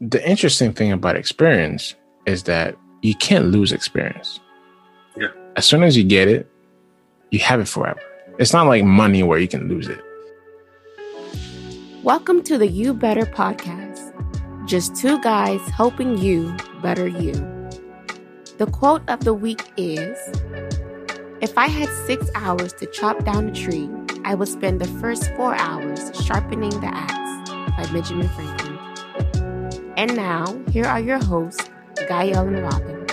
the interesting thing about experience is that you can't lose experience. Yeah. As soon as you get it, you have it forever. It's not like money where you can lose it. Welcome to the You Better podcast. Just two guys helping you better you. The quote of the week is If I had six hours to chop down a tree, I would spend the first four hours sharpening the axe by Benjamin Franklin. And now, here are your hosts, Gael and Robin.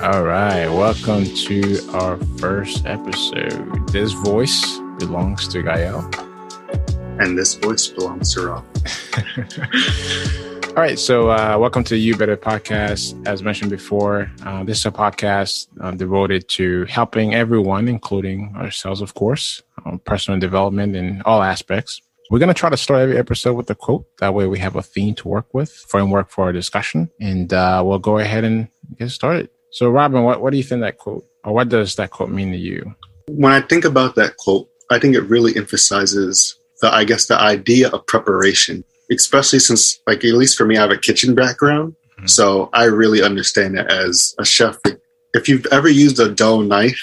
All right. Welcome to our first episode. This voice belongs to Gael. And this voice belongs to Rob. All right. So, uh, welcome to You Better podcast. As mentioned before, uh, this is a podcast uh, devoted to helping everyone, including ourselves, of course, um, personal development in all aspects. We're going to try to start every episode with a quote. That way we have a theme to work with, framework for our discussion, and uh, we'll go ahead and get started. So, Robin, what, what do you think that quote, or what does that quote mean to you? When I think about that quote, I think it really emphasizes the, I guess, the idea of preparation, especially since, like, at least for me, I have a kitchen background. Mhm. So I really understand it as a chef. If you've ever used a dull knife,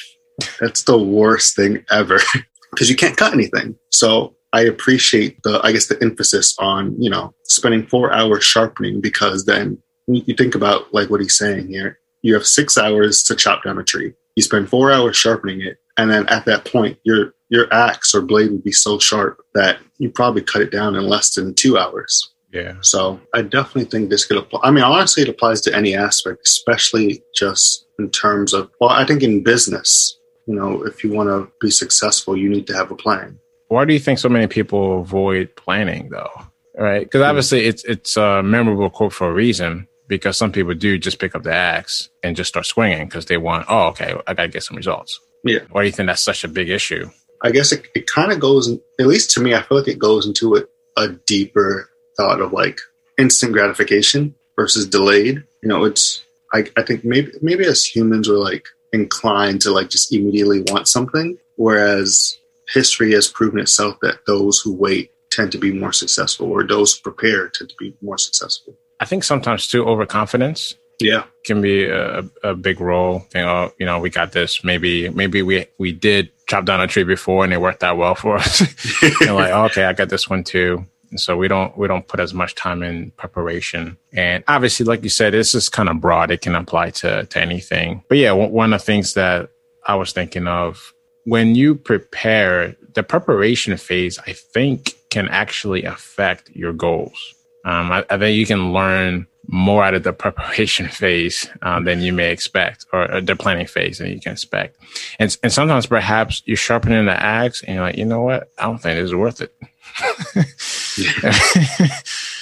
that's the worst thing ever because you can't cut anything. So I appreciate the, I guess, the emphasis on, you know, spending four hours sharpening because then you think about like what he's saying here. You have six hours to chop down a tree. You spend four hours sharpening it. And then at that point, your your axe or blade would be so sharp that you probably cut it down in less than two hours. Yeah. So I definitely think this could apply. I mean, honestly, it applies to any aspect, especially just in terms of, well, I think in business, you know, if you want to be successful, you need to have a plan. Why do you think so many people avoid planning, though? Right? Because hmm. obviously, it's it's a memorable quote for a reason. Because some people do just pick up the axe and just start swinging because they want, oh, okay, I got to get some results. Yeah. Why do you think that's such a big issue? I guess it, it kind of goes, in, at least to me, I feel like it goes into a, a deeper thought of like instant gratification versus delayed. You know, it's, I, I think maybe, maybe as humans, we're like inclined to like just immediately want something. Whereas history has proven itself that those who wait tend to be more successful or those who prepare tend to be more successful. I think sometimes too overconfidence Yeah. can be a, a big role. You oh, know, you know, we got this. Maybe maybe we we did chop down a tree before and it worked out well for us. and like, okay, I got this one too. And so we don't we don't put as much time in preparation. And obviously, like you said, this is kind of broad. It can apply to to anything. But yeah, one one of the things that I was thinking of when you prepare, the preparation phase, I think, can actually affect your goals. Um, I, I think you can learn more out of the preparation phase um, than you may expect, or, or the planning phase than you can expect. And and sometimes perhaps you're sharpening the axe, and you're like, you know what? I don't think this is worth it.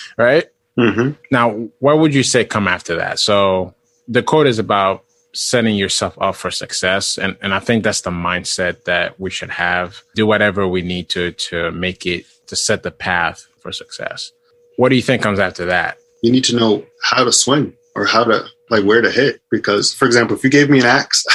right hmm now, what would you say come after that? So the quote is about setting yourself up for success, and and I think that's the mindset that we should have. Do whatever we need to to make it to set the path for success. What do you think comes after that? You need to know how to swing or how to like where to hit. Because, for example, if you gave me an axe,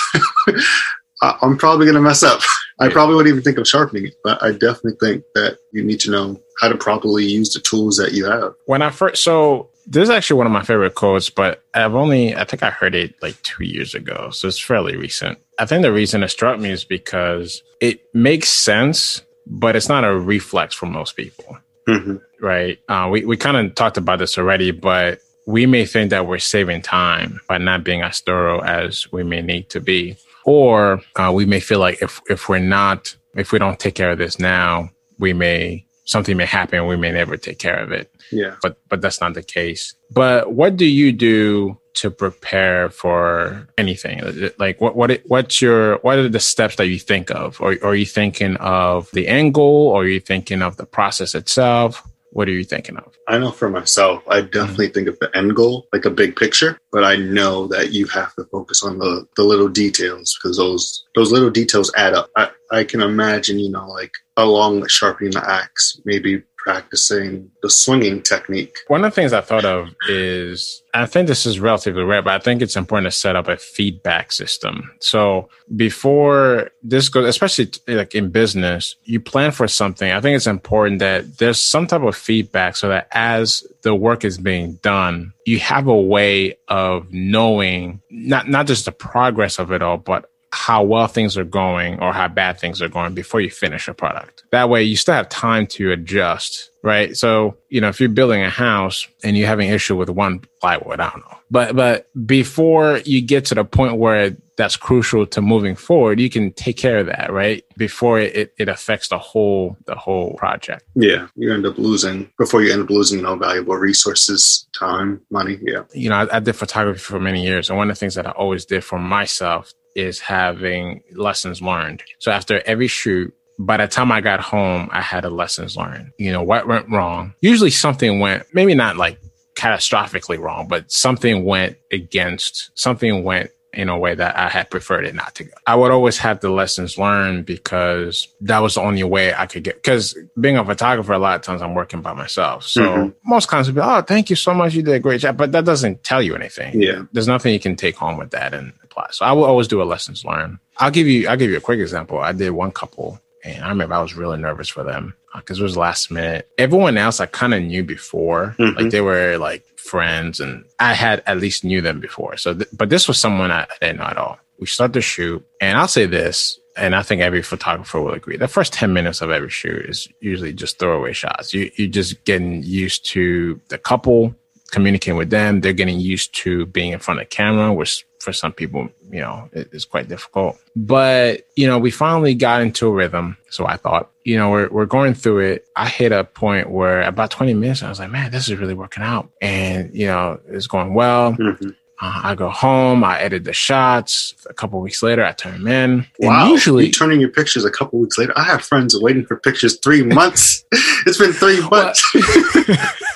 I'm probably going to mess up. I probably wouldn't even think of sharpening it, but I definitely think that you need to know how to properly use the tools that you have. when I first so this is actually one of my favorite quotes, but I've only I think I heard it like two years ago, so it's fairly recent. I think the reason it struck me is because it makes sense, but it's not a reflex for most people, hmm right? Uh, we we kind of talked about this already, but we may think that we're saving time by not being as thorough as we may need to be, or uh, we may feel like if if we're not if we don't take care of this now, we may something may happen, we may never take care of it Yeah. but but that's not the case. But what do you do to prepare for anything? Like what what what's your what are the steps that you think of? Or, are you thinking of the end goal? Or are you thinking of the process itself? What are you thinking of? I know for myself, I definitely mm. think of the end goal, like a big picture, but I know that you have to focus on the, the little details because those those little details add up. I, I can imagine, you know, like along with sharpening the axe, maybe practicing the swinging technique. One of the things I thought of is I think this is relatively rare, but I think it's important to set up a feedback system. So before this goes, especially like in business, you plan for something. I think it's important that there's some type of feedback so that as the work is being done, you have a way of knowing not, not just the progress of it all, but how well things are going or how bad things are going before you finish a product. That way you still have time to adjust, right? So, you know, if you're building a house and you're having issue with one plywood, I don't know. But but before you get to the point where that's crucial to moving forward, you can take care of that, right? Before it, it affects the whole the whole project. Yeah. You end up losing before you end up losing, you know, valuable resources, time, money. Yeah. You know, I, I did photography for many years. And one of the things that I always did for myself is having lessons learned. So after every shoot, by the time I got home, I had a lessons learned. You know, what went wrong? Usually something went, maybe not like catastrophically wrong, but something went against, something went in a way that I had preferred it not to go. I would always have the lessons learned because that was the only way I could get. Because being a photographer, a lot of times I'm working by myself. So mm-hmm. most clients would be, "Oh, thank you so much, you did a great job," but that doesn't tell you anything. Yeah, there's nothing you can take home with that and apply. So I will always do a lessons learned. I'll give you, I'll give you a quick example. I did one couple, and I remember I was really nervous for them because uh, it was last minute. Everyone else I kind of knew before, mm-hmm. like they were like friends and I had at least knew them before. So, th- but this was someone I, I didn't know at all. We start the shoot and I'll say this, and I think every photographer will agree. The first 10 minutes of every shoot is usually just throwaway shots. You, you're just getting used to the couple, communicating with them. They're getting used to being in front of camera, which for some people, you know, it, it's quite difficult. But, you know, we finally got into a rhythm. So I thought, you know, we're, we're going through it. I hit a point where about 20 minutes, I was like, man, this is really working out. And, you know, it's going well. Mm-hmm. Uh, I go home, I edit the shots. A couple weeks later, I turn them in. Wow! And usually, you turning your pictures a couple weeks later. I have friends waiting for pictures three months. it's been three months.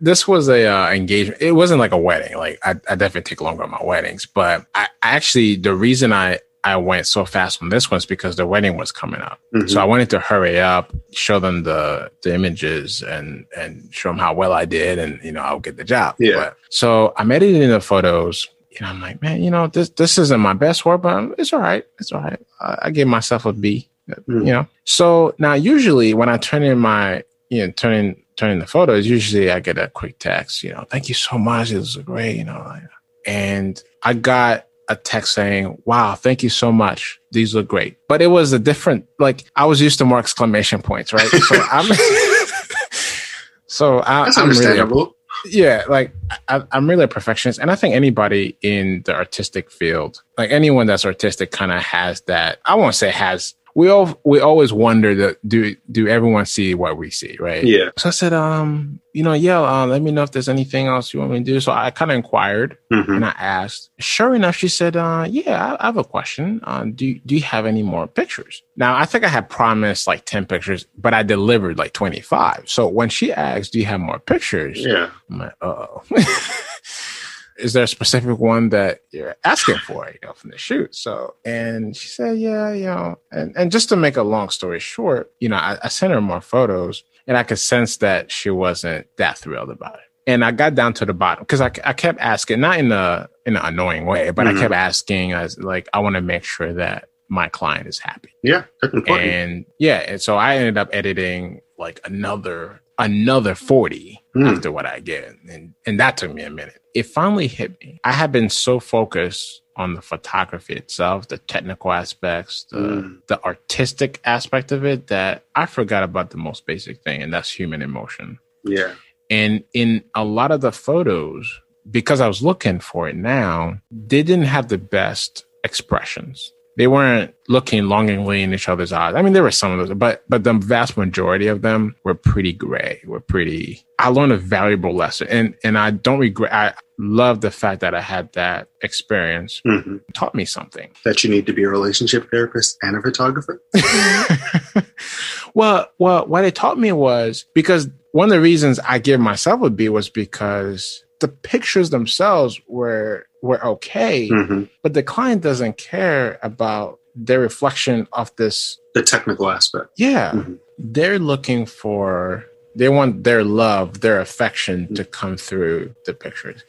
this was a uh, engagement. It wasn't like a wedding. Like I, I definitely take longer on my weddings, but I actually the reason I I went so fast on this one is because the wedding was coming up. Mm-hmm. So I wanted to hurry up, show them the the images and and show them how well I did, and you know I'll get the job. Yeah. But, so I'm editing the photos. You know, I'm like, man, you know, this this isn't my best work, but it's all right. It's all right. I, I gave myself a B. Mm-hmm. You know. So now usually when I turn in my you know turn in turning the photos, usually I get a quick text, you know, thank you so much. It was great, you know. And I got a text saying, wow, thank you so much. These look great. But it was a different, like, I was used to more exclamation points, right? So I'm, so I, That's I'm understandable. Really, yeah, like I, I'm really a perfectionist. And I think anybody in the artistic field, like anyone that's artistic kind of has that, I won't say has we all we always wonder that do do everyone see what we see, right? Yeah. So I said, um, you know, yeah, uh, let me know if there's anything else you want me to do. So I kind of inquired mm-hmm. and I asked. Sure enough, she said, uh, yeah, I, I have a question. Uh, do do you have any more pictures? Now I think I had promised like ten pictures, but I delivered like twenty five. So when she asked, do you have more pictures? Yeah. I'm like, oh. is there a specific one that you're asking for, you know, from the shoot? So, and she said, yeah, you know, and, and just to make a long story short, you know, I, I sent her more photos and I could sense that she wasn't that thrilled about it. And I got down to the bottom because I, I kept asking, not in a in an annoying way, but mm-hmm. I kept asking as like I want to make sure that my client is happy. Yeah. And yeah, and so I ended up editing like another another 40 mm. after what I get. And and that took me a minute. It finally hit me. I had been so focused on the photography itself, the technical aspects, the mm. the artistic aspect of it that I forgot about the most basic thing, and that's human emotion. Yeah. And in a lot of the photos, because I was looking for it now, they didn't have the best expressions they weren't looking longingly in each other's eyes. I mean, there were some of those, but but the vast majority of them were pretty gray. Were pretty. I learned a valuable lesson, and and I don't regret. I love the fact that I had that experience. Mm-hmm. Taught me something that you need to be a relationship therapist and a photographer. well, well, what it taught me was because one of the reasons I give myself a B was because the pictures themselves were were okay, mm-hmm. but the client doesn't care about their reflection of this the technical aspect. Yeah. Mm-hmm. They're looking for They want their love, their affection to come through the pictures.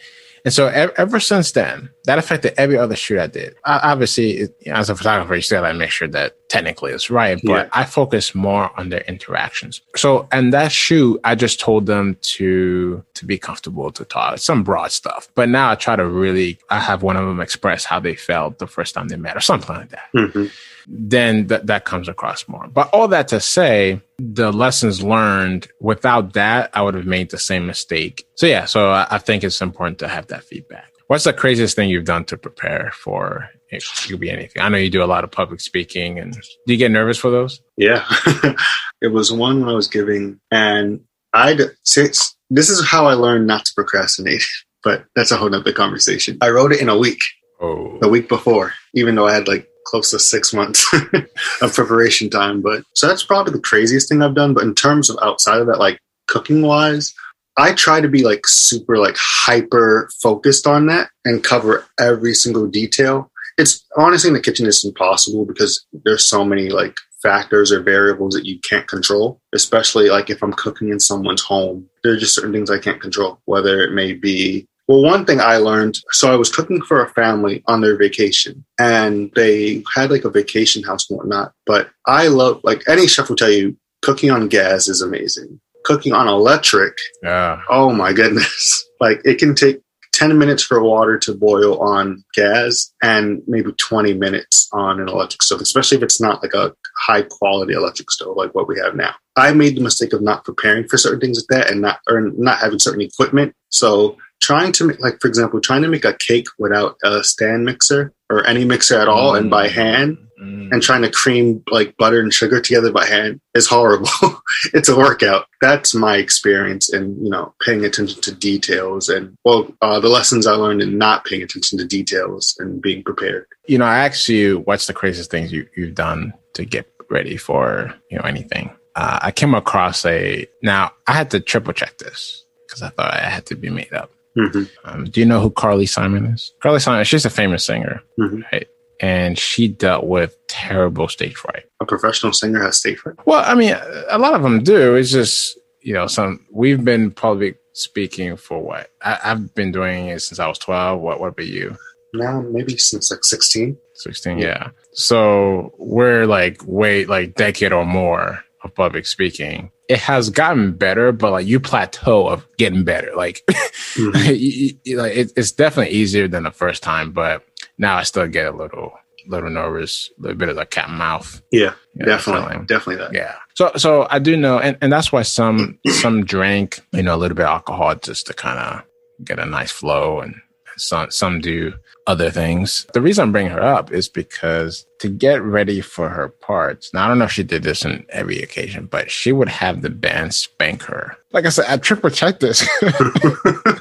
And so ever, ever since then, that affected every other shoot I did. I, obviously, it, as a photographer, you still got to make sure that technically it's right, but Yeah. I focus more on their interactions. So, and that shoot, I just told them to to be comfortable to talk some broad stuff. But now I try to really, I have one of them express how they felt the first time they met or something like that Mhm. then that that comes across more. But all that to say, the lessons learned without that, I would have made the same mistake. So yeah, so I, I think it's important to have that feedback. What's the craziest thing you've done to prepare for? It could be anything. I know you do a lot of public speaking, and do you get nervous for those? Yeah. it was one when I was giving, and I since this is how I learned not to procrastinate, but that's a whole nother conversation. I wrote it in a week, Oh, the week before, even though I had like close to six months of preparation time. But so that's probably the craziest thing I've done. But in terms of outside of that, like cooking wise, I try to be like super like hyper focused on that and cover every single detail. It's honestly in the kitchen it's impossible because there's so many like factors or variables that you can't control, especially like if I'm cooking in someone's home. There are just certain things I can't control, whether it may be well, one thing I learned so I was cooking for a family on their vacation and they had like a vacation house and whatnot. But I love, like any chef will tell you, cooking on gas is amazing. Cooking on electric, yeah. oh my goodness. Like it can take 10 minutes for water to boil on gas and maybe 20 minutes on an electric stove, especially if it's not like a high quality electric stove like what we have now. I made the mistake of not preparing for certain things like that and not or not having certain equipment. So trying to make like for example, trying to make a cake without a stand mixer or any mixer at all and by hand Mm. and trying to cream like butter and sugar together by hand is horrible. it's a workout. That's my experience in, you know, paying attention to details and, well, uh, the lessons I learned in not paying attention to details and being prepared. You know, I asked you what's the craziest things you, you've done to get ready for, you know, anything. Uh, I came across a, now I had to triple check this because I thought I had to be made up. Mhm. Um, do you know who Carly Simon is? Carly Simon, she's a famous singer, Mhm. right? And she dealt with terrible stage fright. A professional singer has stage fright. Well, I mean, a lot of them do. It's just, you know, some, we've been public speaking for what? I, I've been doing it since I was 12. What, what about you? Now, maybe since like 16. 16 yeah so we're like wait like decade or more of public speaking it has gotten better but like you plateau of getting better like, Mhm. you- like it, it's definitely easier than the first time but now i still get a little little nervous a little bit of the cat and mouth Yeah, you know, definitely. feeling. Definitely that. yeah so so i do know and, and that's why some some drink you know a little bit of alcohol just to kind of get a nice flow and some some do other things. The reason i'm bringing her up is because to get ready for her parts now i don't know if she did this in every occasion but she would have the band spank her. Like i said i triple checked this.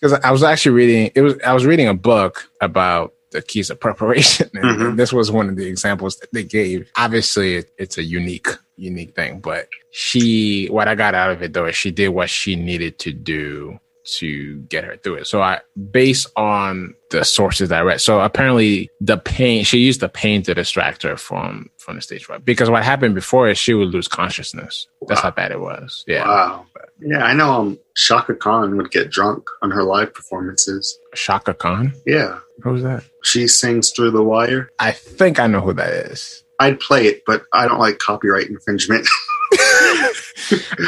Because i was actually reading it was i was reading a book about the keys of preparation. And Mhm. this was one of the examples that they gave. Obviously it, it's a unique unique thing but she what i got out of it though is she did what she needed to do to get her through it so i based on the sources that i read so apparently the pain she used the pain to distract her from from the stage fright because what happened before is she would lose consciousness that's how bad it was yeah Wow. Yeah, I know um, Chaka Khan would get drunk on her live performances. chaka khan Yeah. who's that She sings through the wire. i think i know who that is I'd play it, but I don't like copyright infringement.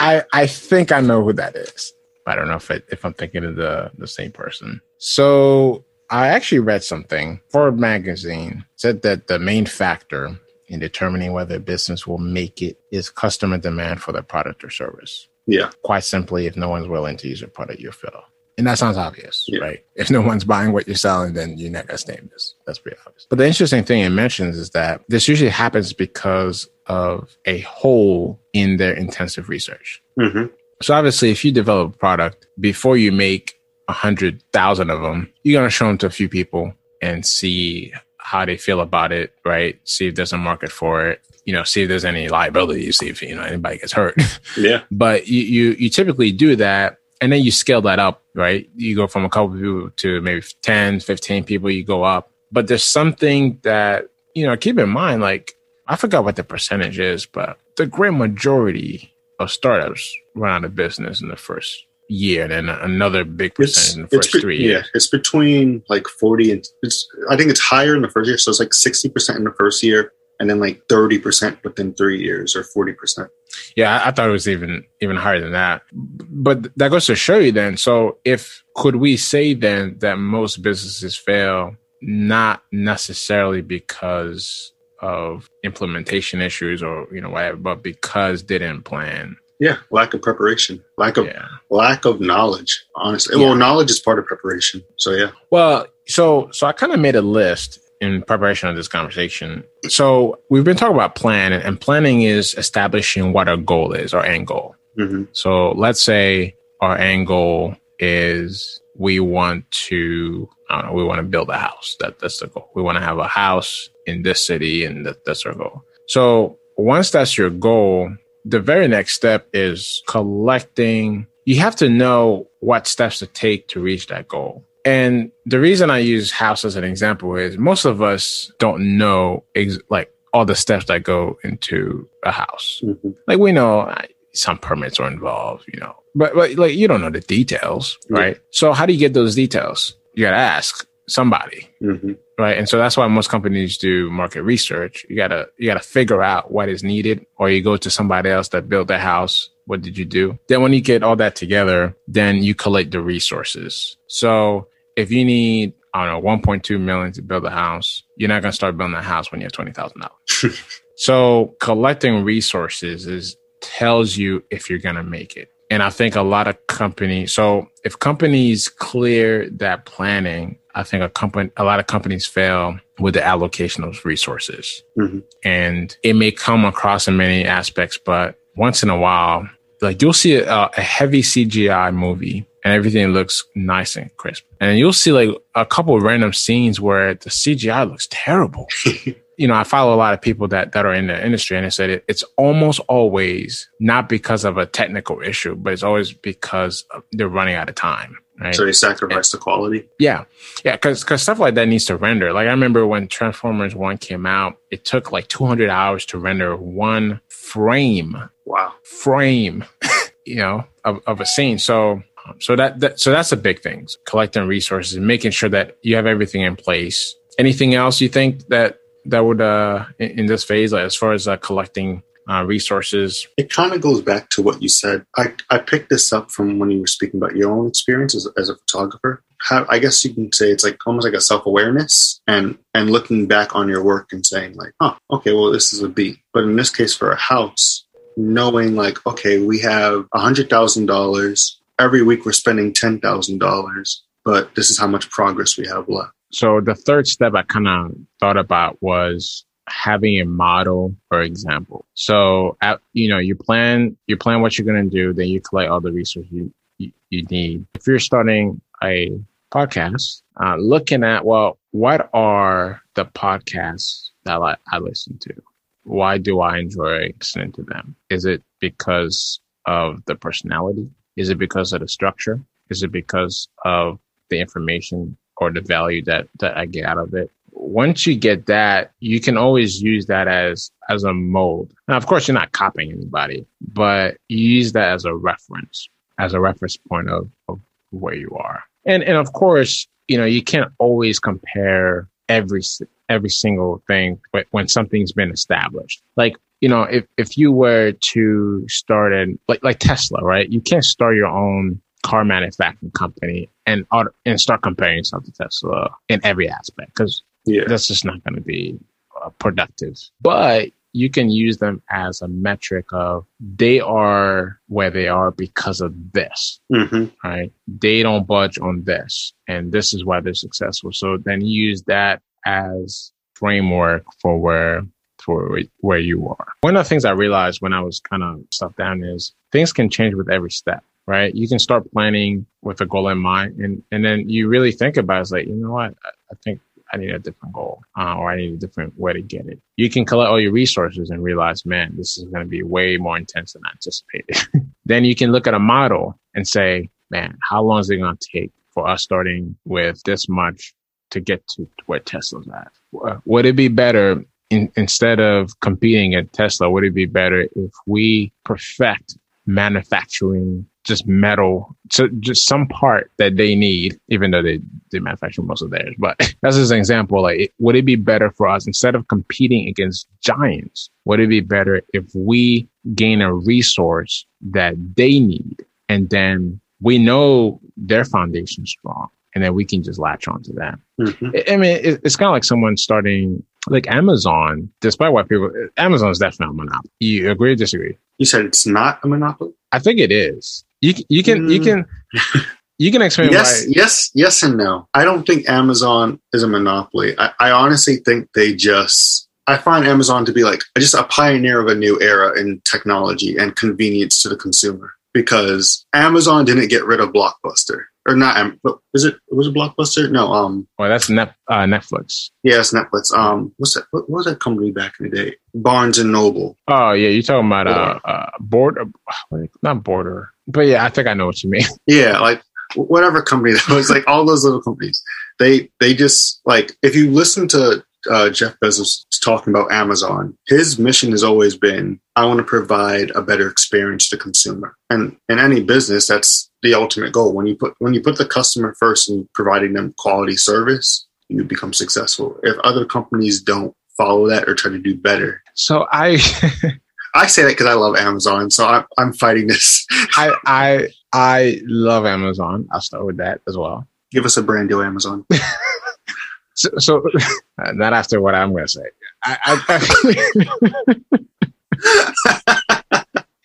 I I think I know who that is. I don't know if it, if I'm thinking of the the same person. So I actually read something. Forbes magazine said that the main factor in determining whether a business will make it is customer demand for their product or service. yeah. Quite simply, if no one's willing to use your product, you'll fail. And that sounds obvious, Yeah. right? If no one's buying what you're selling, then you're not gonna stay in this. That's pretty obvious. But the interesting thing it mentions is that this usually happens because of a hole in their intensive research. hmm So obviously, if you develop a product before you make a hundred thousand of them, you're gonna show them to a few people and see how they feel about it, right? See if there's a market for it. You know, see if there's any liability. See if you know anybody gets hurt. Yeah. but you, you you typically do that, and then you scale that up, right? You go from a couple people to maybe 10, 15 people. You go up, but there's something that you know. Keep in mind, like I forgot what the percentage is, but the great majority of startups run out of business in the first year, and then another big percentage in the first be- three yeah, it's between like 40 and it's, I think it's higher in the first year. So it's like 60% in the first year and then like 30% within three years or 40%. Yeah, I, I thought it was even even higher than that. But that goes to show you then. So if could we say then that most businesses fail not necessarily because of implementation issues or you know whatever, but because didn't plan. Yeah. Lack of preparation, lack of, Yeah. lack of knowledge, honestly. Yeah. Well, knowledge is part of preparation. So yeah. Well, so so I kind of made a list in preparation of this conversation. So we've been talking about plan, and, planning is establishing what our goal is, our end goal. hmm So let's say our end goal is we want to, I don't know, we want to build a house. That that's the goal. We want to have a house in this city, and that, that's our goal. So once that's your goal, the very next step is collecting. You have to know what steps to take to reach that goal. And the reason I use house as an example is most of us don't know ex- like all the steps that go into a house hmm like we know some permits are involved, you know, but, but like you don't know the details, Yeah. right? So how do you get those details? You got to ask somebody, hmm right? And so that's why most companies do market research. You gotta you gotta figure out what is needed, or you go to somebody else that built the house. What did you do? Then when you get all that together, then you collect the resources. So if you need I don't know 1.2 million to build a house, you're not gonna start building a house when you have twenty thousand dollars. So collecting resources is tells you if you're gonna make it. And I think a lot of companies so if companies clear that planning, I think a company a lot of companies fail with the allocation of resources. Mhm. And it may come across in many aspects, but once in a while, like you'll see a, a heavy CGI movie and everything looks nice and crisp. And you'll see like a couple of random scenes where the CGI looks terrible you know, I follow a lot of people that that are in the industry, and they said it, it's almost always not because of a technical issue, but it's always because they're running out of time. Right? So they sacrifice the quality. yeah, yeah, because because stuff like that needs to render. Like I remember when Transformers One came out, it took like 200 hours to render one frame Wow. frame, you know, of, of a scene. So, so that, that, so that's a big thing. Collecting resources, and making sure that you have everything in place. Anything else you think that that would uh in, this phase, like as far as uh, collecting uh, resources? It kind of goes back to what you said. I, I picked this up from when you were speaking about your own experience as, as a photographer. How, I guess you can say it's like almost like a self awareness and and looking back on your work and saying like, oh, okay, well this is a B. But in this case, for a house, knowing like, okay, we have a hundred thousand dollars every week. We're spending ten thousand dollars, but this is how much progress we have left. So the third step I kind of thought about was having a model or example. So, at, you know, you plan, you plan what you're going to do, then you collect all the resources you, you, you need. If you're starting a podcast, uh, looking at, well, what are the podcasts that I, I listen to? Why do I enjoy listening to them? Is it because of the personality? Is it because of the structure? Is it because of the information or the value that, that I get out of it? Once you get that, you can always use that as, as a mold. Now, of course, you're not copying anybody, but you use that as a reference, as a reference point of, of where you are. And, and of course, you know, you can't always compare every, every single thing wh- when something's been established. Like, you know, if, if you were to start an, like, like Tesla, right? You can't start your own car manufacturing company and, and start comparing yourself to Tesla in every aspect because Yeah. that's just not going to be uh, productive. But you can use them as a metric of they are where they are because of this, hmm right? They don't budge on this, and this is why they're successful. So then use that as framework for where for where you are. One of the things I realized when I was kind of stuff down is things can change with every step right? You can start planning with a goal in mind, and and then you really think about it, it's like, you know what, I, think I need a different goal, uh, or I need a different way to get it. You can collect all your resources and realize, man, this is going to be way more intense than I anticipated. then you can look at a model and say, man, how long is it going to take for us starting with this much to get to where Tesla's at? Uh, Would it be better in, instead of competing at Tesla? Would it be better if we perfect manufacturing just metal, so just some part that they need, even though they, they manufacture most of theirs. But that's just an example. Like, would it be better for us instead of competing against giants? Would it be better if we gain a resource that they need and then we know their foundation strong and then we can just latch onto that. Mm-hmm. I, I mean, it, it's kind of like someone starting like Amazon, despite what people, Amazon is definitely a monopoly. You agree or disagree? You said it's not a monopoly? I think it is. You, you can, mm. you can, you can explain yes, why. Yes, yes, and no. I don't think Amazon is a monopoly. I, I honestly think they just, I find Amazon to be like just a pioneer of a new era in technology and convenience to the consumer because Amazon didn't get rid of Blockbuster or not. Is it was it Blockbuster? No. Um. Well, that's Net, uh, Netflix. Yes, yeah, Netflix. Um. What's that? What, what, was that company back in the day? Barnes and Noble. Oh yeah, you're talking about uh, uh border, not border, but yeah, I think I know what you mean. Yeah, like whatever company that was, like all those little companies. They they just like if you listen to uh, Jeff Bezos talking about Amazon, his mission has always been I want to provide a better experience to consumer. And in any business, that's the ultimate goal. When you put when you put the customer first and providing them quality service, you become successful. If other companies don't follow that or try to do better, so I. I say that because I love Amazon, so I'm, I'm fighting this. I, I I love Amazon. I'll start with that as well. Give us a brand new Amazon. so, so not after what I'm going to say. I, I,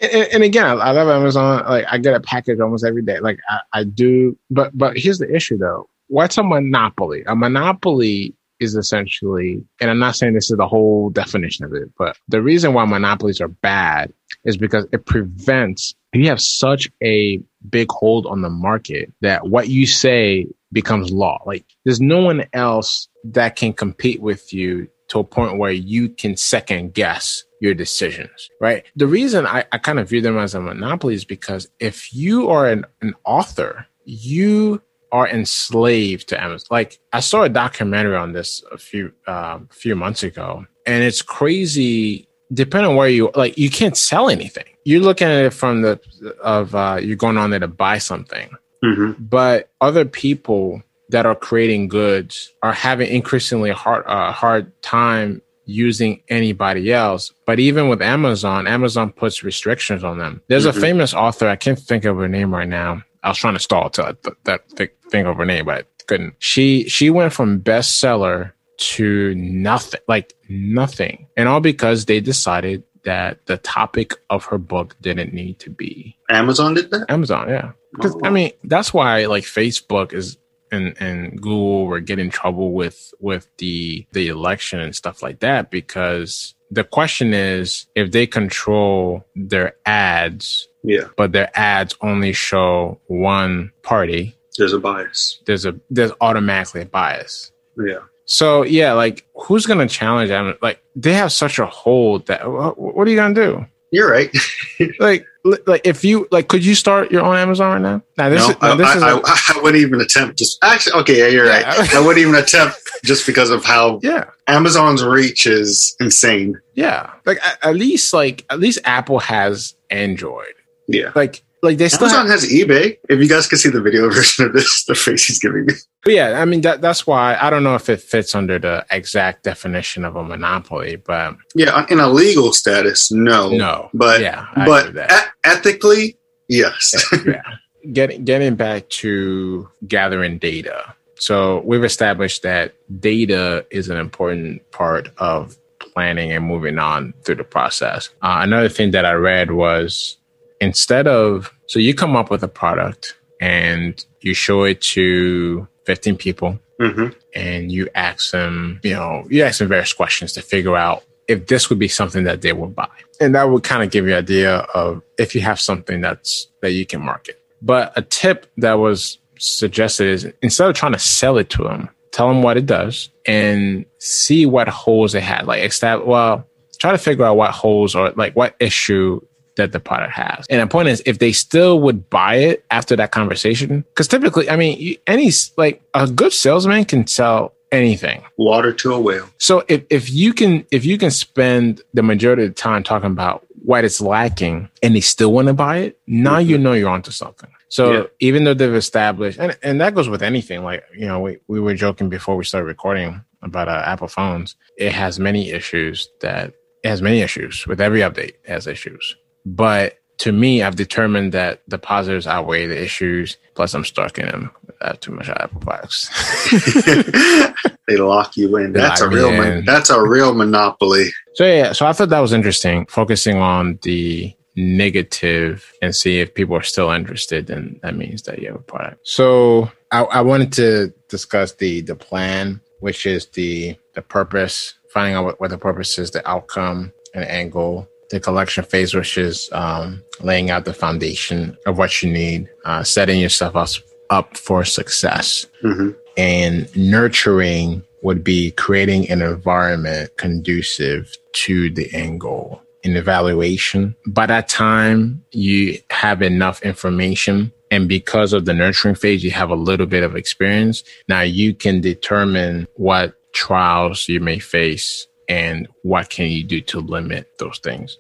and, and, again, I love Amazon. Like I get a package almost every day. Like I, I do, but but here's the issue though. What's a monopoly? A monopoly is essentially, and I'm not saying this is the whole definition of it, but the reason why monopolies are bad is because it prevents you have such a big hold on the market that what you say becomes law. Like there's no one else that can compete with you to a point where you can second guess your decisions, right? The reason I, I kind of view them as a monopoly is because if you are an, an author, you are enslaved to Amazon. Like I saw a documentary on this a few uh, few months ago, and it's crazy. Depending on where you like, you can't sell anything. You're looking at it from the of uh, you're going on there to buy something, mm-hmm. but other people that are creating goods are having increasingly hard uh, hard time using anybody else. But even with Amazon, Amazon puts restrictions on them. There's mm-hmm. a famous author, I can't think of her name right now. I was trying to stall till I th- that th- think of her name, but I couldn't. She she went from bestseller to nothing, like nothing, and all because they decided that the topic of her book didn't need to be. Amazon did that. Amazon, yeah. Because oh. I mean, that's why like Facebook is and and Google were getting trouble with with the the election and stuff like that because the question is if they control their ads yeah. but their ads only show one party there's a bias. there's a there's automatically a bias. Yeah. So yeah like who's gonna challenge them like they have such a hold that what are you gonna do you're right. like, like if you like, could you start your own Amazon right now? Now this no, is, now, this I, is I, wouldn't even attempt. Just actually, okay, yeah, you're yeah. right. I wouldn't even attempt just because of how yeah Amazon's reach is insane. Yeah, like at, at least like at least Apple has Android. Yeah, like like they still Amazon have, has eBay. If you guys can see the video version of this, the face he's giving me. But yeah, I mean that that's why I don't know if it fits under the exact definition of a monopoly, but yeah, in a legal status, no, no, but yeah, I but ethically, yes. yeah, getting getting back to gathering data. So we've established that data is an important part of planning and moving on through the process. Uh, another thing that I read was instead of, so you come up with a product and you show it to 15 people mm-hmm. and you ask them, you know, you ask them various questions to figure out if this would be something that they would buy. And that would kind of give you an idea of if you have something that's, that you can market. But a tip that was suggested is instead of trying to sell it to them, tell them what it does and see what holes it had. Like, well, try to figure out what holes or like what issue that the product has. And the point is, if they still would buy it after that conversation, because typically, I mean, any like a good salesman can sell anything. Water to a whale. So if, if you can if you can spend the majority of the time talking about what it's lacking and they still want to buy it, now you know you're onto something. So Yeah. even though they've established, and, and that goes with anything, like, you know, we, we were joking before we started recording about uh, Apple phones. It has many issues that it has many issues with every update it has issues. But to me, I've determined that the positives outweigh the issues. Plus, I'm stuck in them. I have too much Apple products. they lock you in. They That's a lock me real. Mon- that's a real monopoly. So yeah, so I thought that was interesting, focusing on the negative and see if people are still interested. Then that means that you have a product. So I, I wanted to discuss the the plan, which is the the purpose, finding out what, what the purpose is, the outcome, and the end goal. The collection phase, which is um, laying out the foundation of what you need, uh, setting yourself up up for success hmm and nurturing would be creating an environment conducive to the end goal. In evaluation, by that time, you have enough information. And because of the nurturing phase, you have a little bit of experience. Now you can determine what trials you may face and what can you do to limit those things.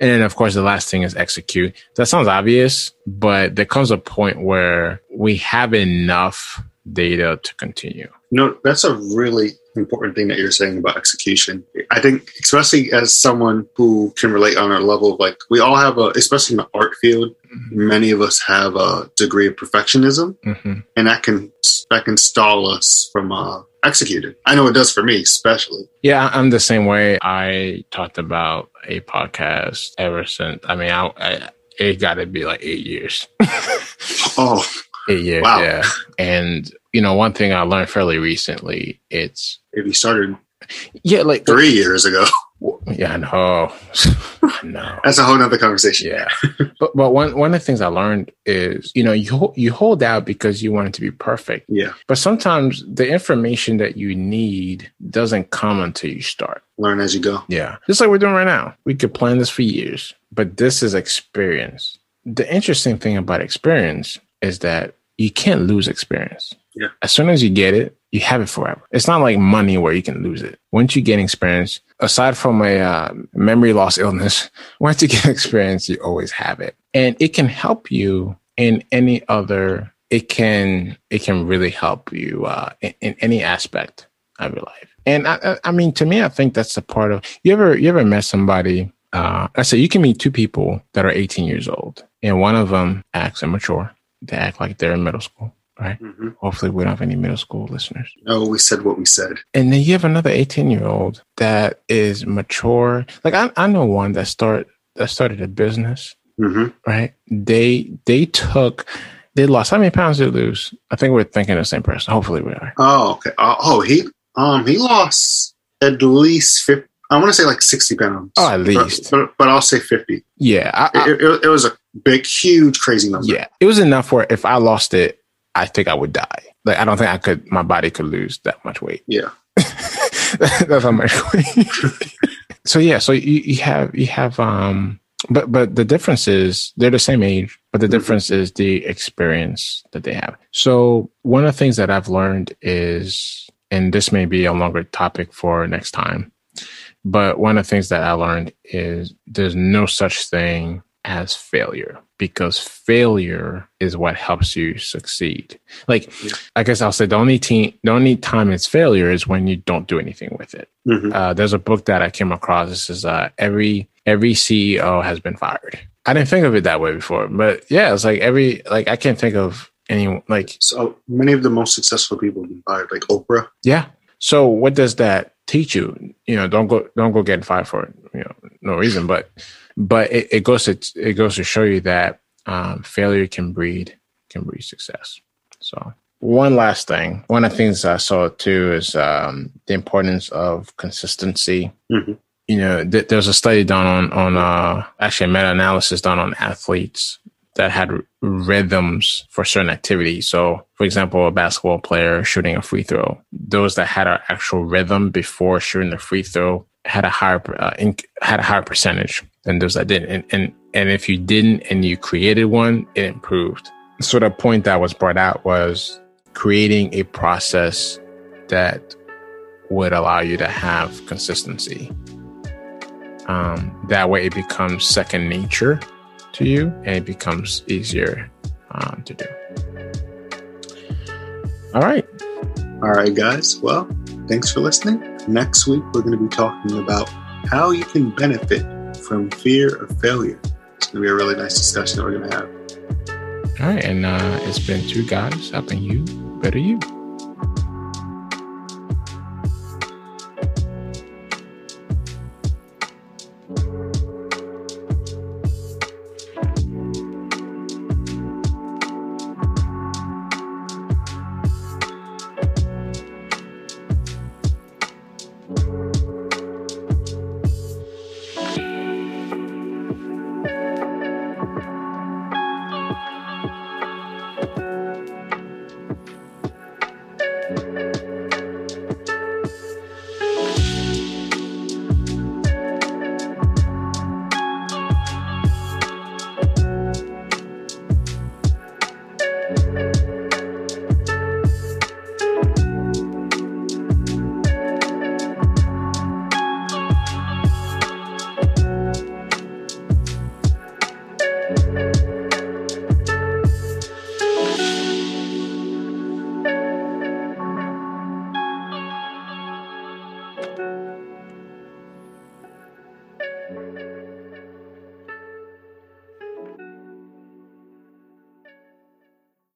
And then, of course, the last thing is execute. That sounds obvious, but there comes a point where we have enough data to continue. No, that's a really important thing that you're saying about execution. I think, especially as someone who can relate on a level of like, we all have a, especially in the art field, many of us have a degree of perfectionism, hmm and that can that can stall us from uh, executing. I know it does for me, especially. Yeah, I'm the same way. I talked about a podcast ever since. I mean, I, I it got to be like eight years. Oh, years, Wow. yeah. And you know, one thing I learned fairly recently, it's if you started yeah, like three years ago, yeah, I know, I know. that's a whole nother conversation. Yeah, but but one one of the things I learned is you know you you hold out because you want it to be perfect, Yeah, but sometimes the information that you need doesn't come until you start. learn as you go. Yeah, just like we're doing right now. We could plan this for years, but this is experience. The interesting thing about experience is that you can't lose experience. Yeah. As soon as you get it, you have it forever. It's not like money where you can lose it. Once you get experience, aside from a uh, memory loss illness, once you get experience, you always have it, and it can help you in any other. It can it can really help you uh, in, in any aspect of your life. And I, I- I mean, to me, I think that's a part of. You ever you ever met somebody? Uh, I say you can meet two people that are 18 years old, and one of them acts immature. They act like they're in middle school, right? hmm Hopefully, we don't have any middle school listeners. No, we said what we said. And then you have another 18 year old that is mature. Like I, I know one that start that started a business, hmm right? They they took they lost how many pounds did they lose? I think we're thinking the same person. Hopefully we are. Oh, okay. Uh, oh, he um he lost at least fifty. I want to say like sixty pounds. Oh, at least. but, but, I'll say fifty. Yeah. I, I- It, it, it was a big, huge, crazy number. yeah. It was enough where if I lost it, I think I would die. Like I don't think I could my body could lose that much weight. Yeah. That's how much weight. so yeah, so you, you have you have um but but the difference is they're the same age, but the Mhm. difference is the experience that they have. So one of the things that I've learned is and this may be a longer topic for next time, but one of the things that I learned is there's no such thing as failure because failure is what helps you succeed. Like. I guess I'll say the only team, the only time it's failure is when you don't do anything with it. Mhm. Uh, there's a book that I came across. This is uh, every every CEO has been fired. I didn't think of it that way before, but yeah, it's like every like I can't think of any like So many of the most successful people have been fired, like Oprah. yeah. So what does that teach you? You know, don't go don't go getting fired for you know no reason, but but it, it goes to it goes to show you that um, failure can breed can breed success. So one last thing, one of the things I saw too is um, the importance of consistency. Mhm. You know, th- there's a study done on on uh, actually a meta analysis done on athletes that had rhythms for certain activities. So, for example, a basketball player shooting a free throw, those that had an actual rhythm before shooting the free throw had a higher uh, in, had a higher percentage than those that didn't. And, and and if you didn't and you created one, it improved. So the point that was brought out was creating a process that would allow you to have consistency. Um, that way, it becomes second nature to you, and it becomes easier um, to do. All right. All right, guys. Well, thanks for listening. Next week, we're going to be talking about how you can benefit from fear of failure. It's going to be a really nice discussion that we're going to have. All right. And uh, it's been two guys helping you better you. You.